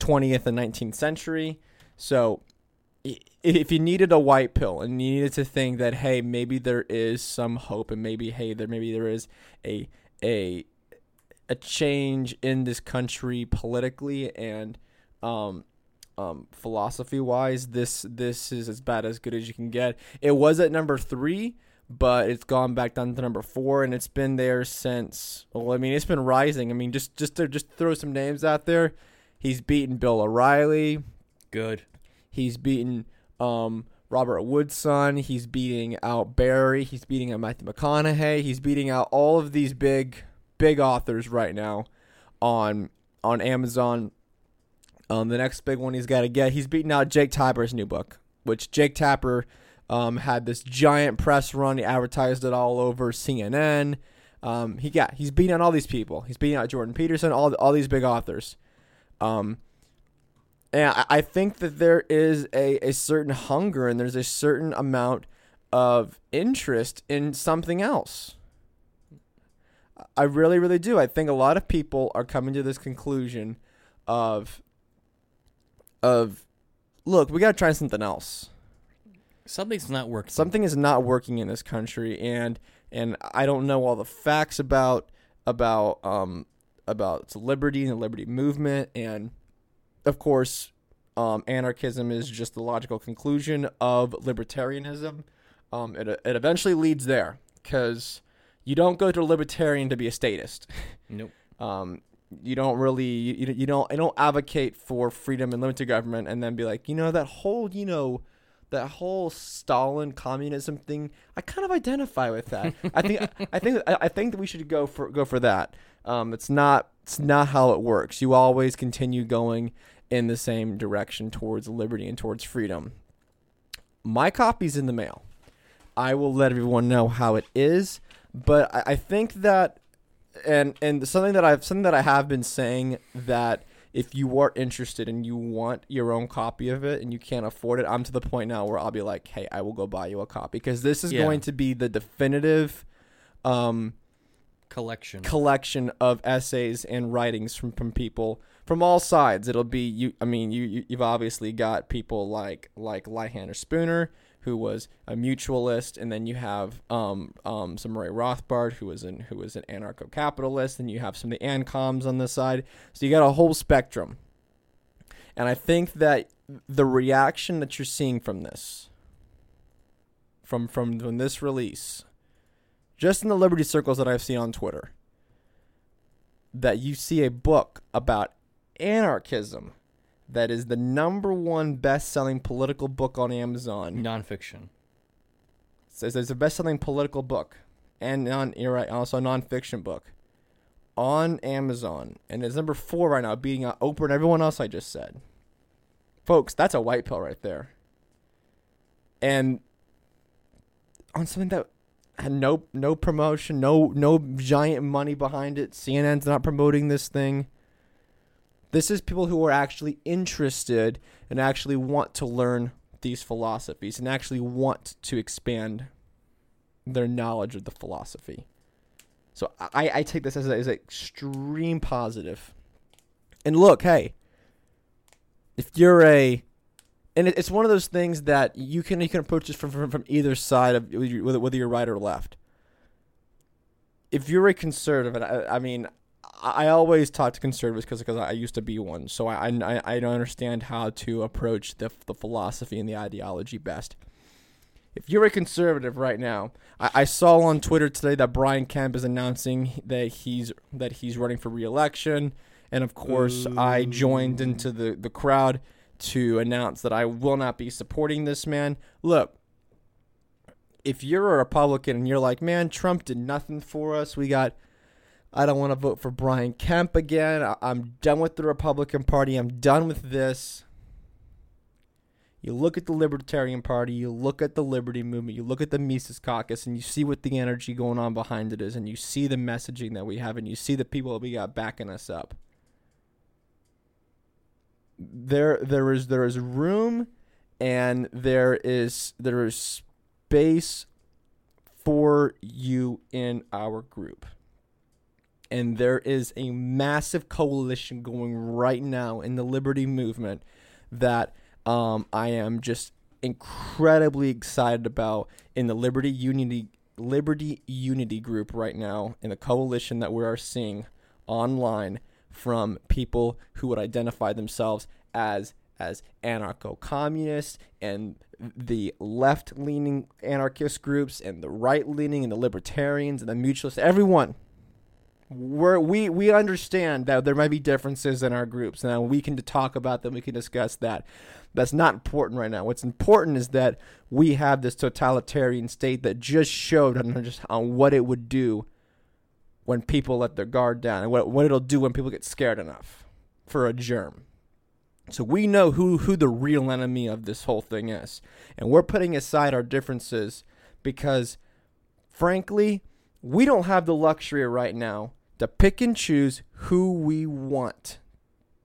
20th and 19th century. So, if you needed a white pill and you needed to think that hey, maybe there is some hope, and maybe hey, there maybe there is a a a change in this country politically and um, um, philosophy wise, this this is as bad as good as you can get. It was at number three, but it's gone back down to number four, and it's been there since. Well, I mean, it's been rising. I mean, just just to just throw some names out there, he's beaten Bill O'Reilly. Good. He's beaten um, Robert Woodson. He's beating out Barry. He's beating out Matthew McConaughey. He's beating out all of these big, big authors right now on on Amazon. Um, the next big one he's got to get. He's beating out Jake Tapper's new book, which Jake Tapper um, had this giant press run. He advertised it all over CNN. Um, he got he's beating out all these people. He's beating out Jordan Peterson, all all these big authors. Um, and I, I think that there is a, a certain hunger and there's a certain amount of interest in something else. I really, really do. I think a lot of people are coming to this conclusion of of look, we gotta try something else. Something's not working. Something is not working in this country and and I don't know all the facts about about um about liberty and the liberty movement and of course um, anarchism is just the logical conclusion of libertarianism. Um, it, it eventually leads there because you don't go to a libertarian to be a statist. Nope. Um, you don't really you, you don't I don't advocate for freedom and limited government and then be like you know that whole you know that whole Stalin communism thing I kind of identify with that. I think I think I think that we should go for go for that. Um, it's not it's not how it works. You always continue going in the same direction towards liberty and towards freedom. My copy's in the mail. I will let everyone know how it is but I, I think that and and something that I've something that I have been saying that if you are interested and you want your own copy of it and you can't afford it, I'm to the point now where I'll be like, hey, I will go buy you a copy because this is Yeah. going to be the definitive um, Collection. collection of essays and writings from, from people from all sides. It'll be you. I mean, you, you you've obviously got people like like Lysander Spooner, who was a mutualist, and then you have um um some Ray Rothbard, who was an who was an anarcho-capitalist, and you have some of the ancoms on this side. So you got a whole spectrum. And I think that the reaction that you're seeing from this, from from from this release, just in the liberty circles that I've seen on Twitter, that you see a book about anarchism that is the number one best-selling political book on Amazon. Nonfiction. says there's a best-selling political book and non you're right, also a nonfiction book on Amazon, and it's number four right now, beating out Oprah and everyone else I just said. Folks, that's a white pill right there. And on something that had no no promotion, no no giant money behind it. CNN's not promoting this thing. This is people who are actually interested and actually want to learn these philosophies and actually want to expand their knowledge of the philosophy. So I, I take this as a, as an extreme positive. And look, hey, if you're a, and it's one of those things that you can you can approach this from from, from either side of whether you're right or left. If you're a conservative, and I, I mean, I always talk to conservatives because because I used to be one, so I, I I don't understand how to approach the the philosophy and the ideology best. If you're a conservative right now, I, I saw on Twitter today that Brian Kemp is announcing that he's that he's running for re-election, and of course I joined into the the crowd to announce that I will not be supporting this man. Look, if you're a Republican and you're like, man, Trump did nothing for us, we got I don't want to vote for Brian Kemp again. I- I'm done with the Republican Party. I'm done with this. You look at the Libertarian Party, you look at the Liberty Movement, you look at the Mises Caucus, and you see what the energy going on behind it is, and you see the messaging that we have, and you see the people that we got backing us up. There, there is there is room, and there is there is space for you in our group and there is a massive coalition going right now in the liberty movement that um, I am just incredibly excited about in the Liberty Unity Liberty Unity group right now in the coalition that we are seeing online from people who would identify themselves as as anarcho-communists and the left-leaning anarchist groups and the right-leaning and the libertarians and the mutualists everyone we're, we we understand that there might be differences in our groups. Now we can talk about them. We can discuss that. That's not important right now. What's important is that we have this totalitarian state that just showed on just on what it would do when people let their guard down and what what it'll do when people get scared enough for a germ. So we know who who the real enemy of this whole thing is, and we're putting aside our differences because, frankly, we don't have the luxury right now to pick and choose who we want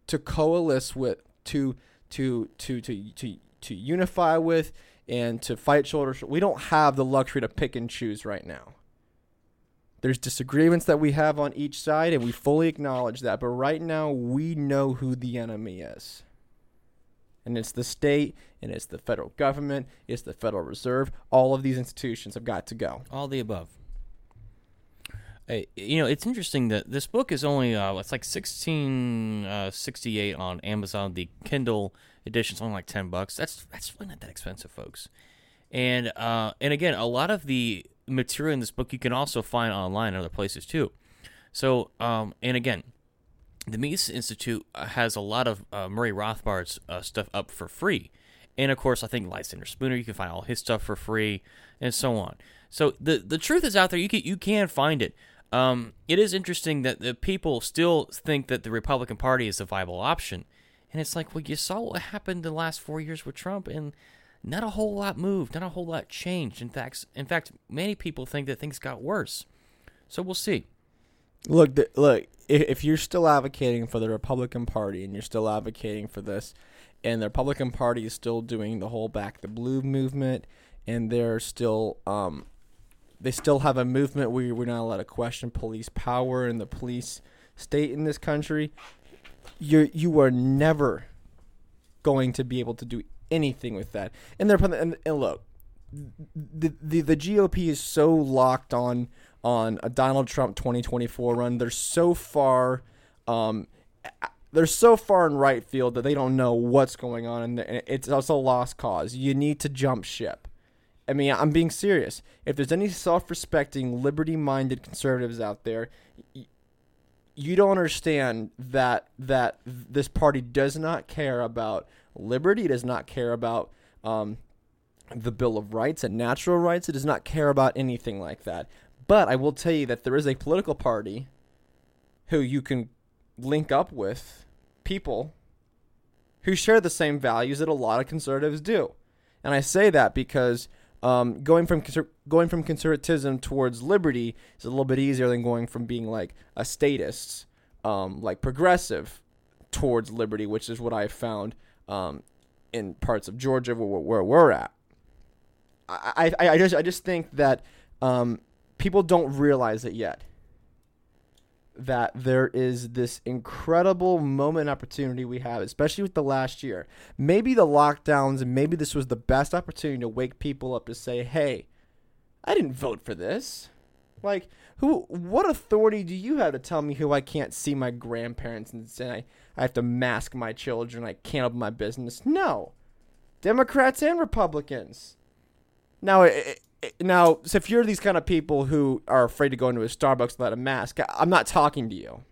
to coalesce with, to to to to to to unify with, and to fight shoulder. We don't have the luxury to pick and choose right now. There's disagreements that we have on each side, and we fully acknowledge that. But right now, we know who the enemy is. And it's the state, and it's the federal government, it's the Federal Reserve. All of these institutions have got to go. All the above. Hey, you know, it's interesting that this book is only uh, it's like sixteen uh, sixty eight on Amazon. The Kindle edition's only like ten bucks. That's that's really not that expensive, folks. And uh, and again, a lot of the material in this book you can also find online in other places too. So, um, and again, the Mises Institute uh, has a lot of uh, Murray Rothbard's uh, stuff up for free. And of course, I think Lysander Spooner, you can find all his stuff for free, and so on. So the the truth is out there. You can you can find it. Um, it is interesting that the people still think that the Republican Party is a viable option, and it's like, well, you saw what happened the last four years with Trump, and not a whole lot moved, not a whole lot changed. In fact, in fact, many people think that things got worse. So we'll see. Look, look. If, if you're still advocating for the Republican Party and you're still advocating for this, and the Republican Party is still doing the whole "Back the Blue" movement, and they're still, um, they still have a movement where we're not allowed to question police power and the police state in this country. You you are never going to be able to do anything with that. And they're and, and look, the, the the GOP is so locked on on a Donald Trump 2024 run. They're so far um they're so far in right field that they don't know what's going on and it's also a lost cause. You need to jump ship. I mean, I'm being serious. If there's any self-respecting, liberty-minded conservatives out there, you don't understand that that this party does not care about liberty. It does not care about um, the Bill of Rights and natural rights. It does not care about anything like that. But I will tell you that there is a political party who you can link up with people who share the same values that a lot of conservatives do. And I say that because um, going from conser- going from conservatism towards liberty is a little bit easier than going from being like a statist, um, like progressive, towards liberty, which is what I found um, in parts of Georgia where, where we're at. I, I, I just I just think that um, people don't realize it yet that there is this incredible moment opportunity we have, especially with the last year. Maybe the lockdowns maybe this was the best opportunity to wake people up to say, hey, I didn't vote for this. Like, who? What authority do you have to tell me who I can't see my grandparents and say I, I have to mask my children? I can't open my business. No, Democrats and Republicans. Now, it, now, so if you're these kind of people who are afraid to go into a Starbucks without a mask, I'm not talking to you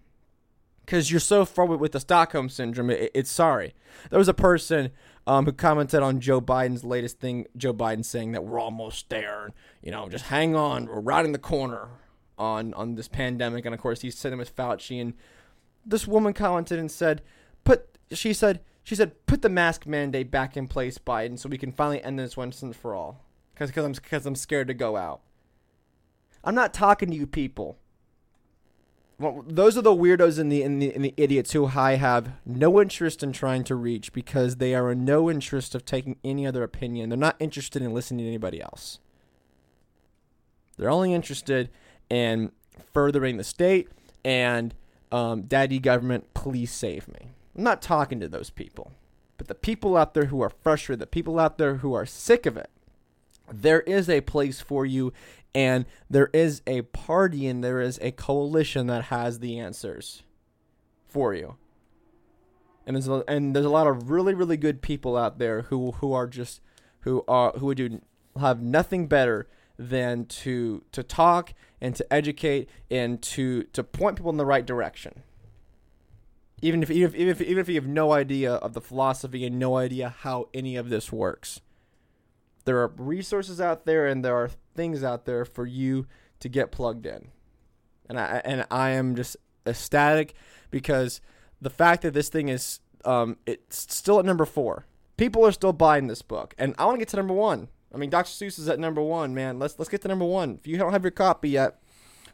because you're so with, with the Stockholm syndrome. It, it's sorry. There was a person um, who commented on Joe Biden's latest thing. Joe Biden saying that we're almost there. You know, just hang on. We're right in the corner on on this pandemic. And of course, he's sitting with Fauci. And this woman commented and said, "Put." She said. She said, "Put the mask mandate back in place, Biden, so we can finally end this once and for all." Because I'm because I'm scared to go out. I'm not talking to you people. Well, those are the weirdos and the, and the and the idiots who I have no interest in trying to reach because they are in no interest of taking any other opinion. They're not interested in listening to anybody else. They're only interested in furthering the state and um, daddy government, please save me. I'm not talking to those people, but the people out there who are frustrated, the people out there who are sick of it, there is a place for you and there is a party and there is a coalition that has the answers for you. And there's a, and there's a lot of really really good people out there who who are just who are who would do have nothing better than to to talk and to educate and to to point people in the right direction. Even if even if even if, even if you have no idea of the philosophy and no idea how any of this works there are resources out there and there are things out there for you to get plugged in. And I and I am just ecstatic because the fact that this thing is um, it's still at number four. People are still buying this book, and I want to get to number one. I mean, Dr. Seuss is at number one, man. Let's let's get to number one. If you don't have your copy yet,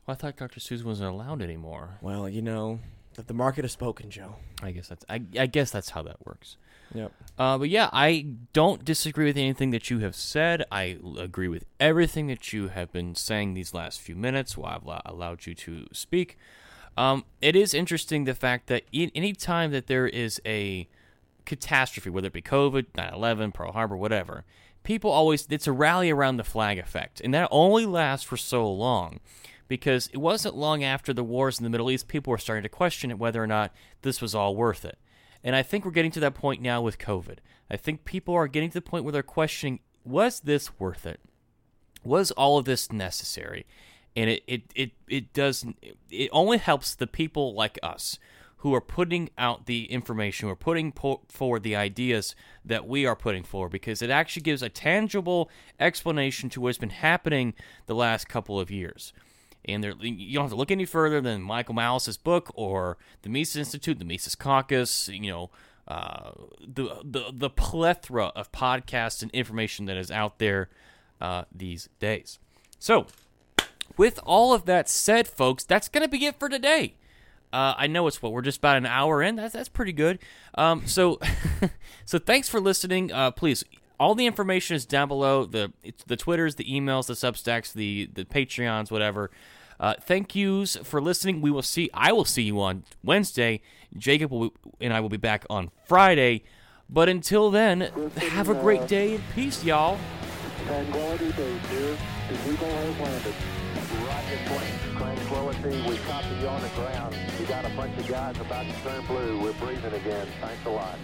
well, I thought Dr. Seuss wasn't allowed anymore. Well, you know, that the market has spoken, Joe. I guess that's I, I guess that's how that works. Yep. Uh, but yeah, I don't disagree with anything that you have said. I agree with everything that you have been saying these last few minutes while I've allowed you to speak. Um, it is interesting the fact that any time that there is a catastrophe, whether it be COVID, 9 11, Pearl Harbor, whatever, people always, it's a rally around the flag effect. And that only lasts for so long because it wasn't long after the wars in the Middle East, people were starting to question whether or not this was all worth it. And I think we're getting to that point now with COVID. I think people are getting to the point where they're questioning was this worth it? Was all of this necessary? And it, it, it, it does it only helps the people like us who are putting out the information, who are putting po- forward the ideas that we are putting forward, because it actually gives a tangible explanation to what's been happening the last couple of years. And you don't have to look any further than Michael Malice's book or the Mises Institute, the Mises Caucus, you know, uh, the, the, the plethora of podcasts and information that is out there uh, these days. So, with all of that said, folks, that's going to be it for today. Uh, I know it's what we're just about an hour in. That's that's pretty good. Um, so, so thanks for listening. Uh, please, all the information is down below. The the Twitters, the emails, the Substacks, the the Patreons, whatever. Uh, thank yous for listening. We will see. I will see you on Wednesday. Jacob will, and I will be back on Friday. But until then, have a great day and peace, y'all. Tranquility Base here. The Eagle has landed. Tranquility, we copy you on the ground. You got a bunch of guys about to turn blue. We're breathing again. Thanks a lot.